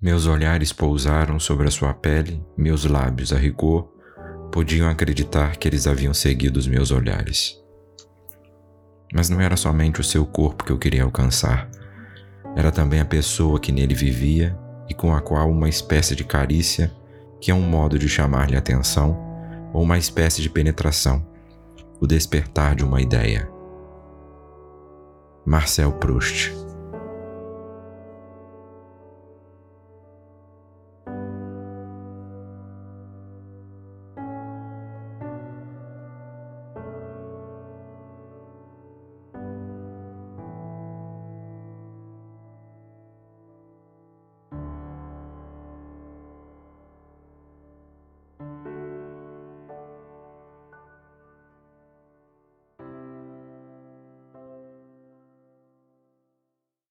Meus olhares pousaram sobre a sua pele, meus lábios, a rigor, podiam acreditar que eles haviam seguido os meus olhares. Mas não era somente o seu corpo que eu queria alcançar, era também a pessoa que nele vivia e com a qual uma espécie de carícia, que é um modo de chamar-lhe atenção, ou uma espécie de penetração, o despertar de uma ideia. Marcel Proust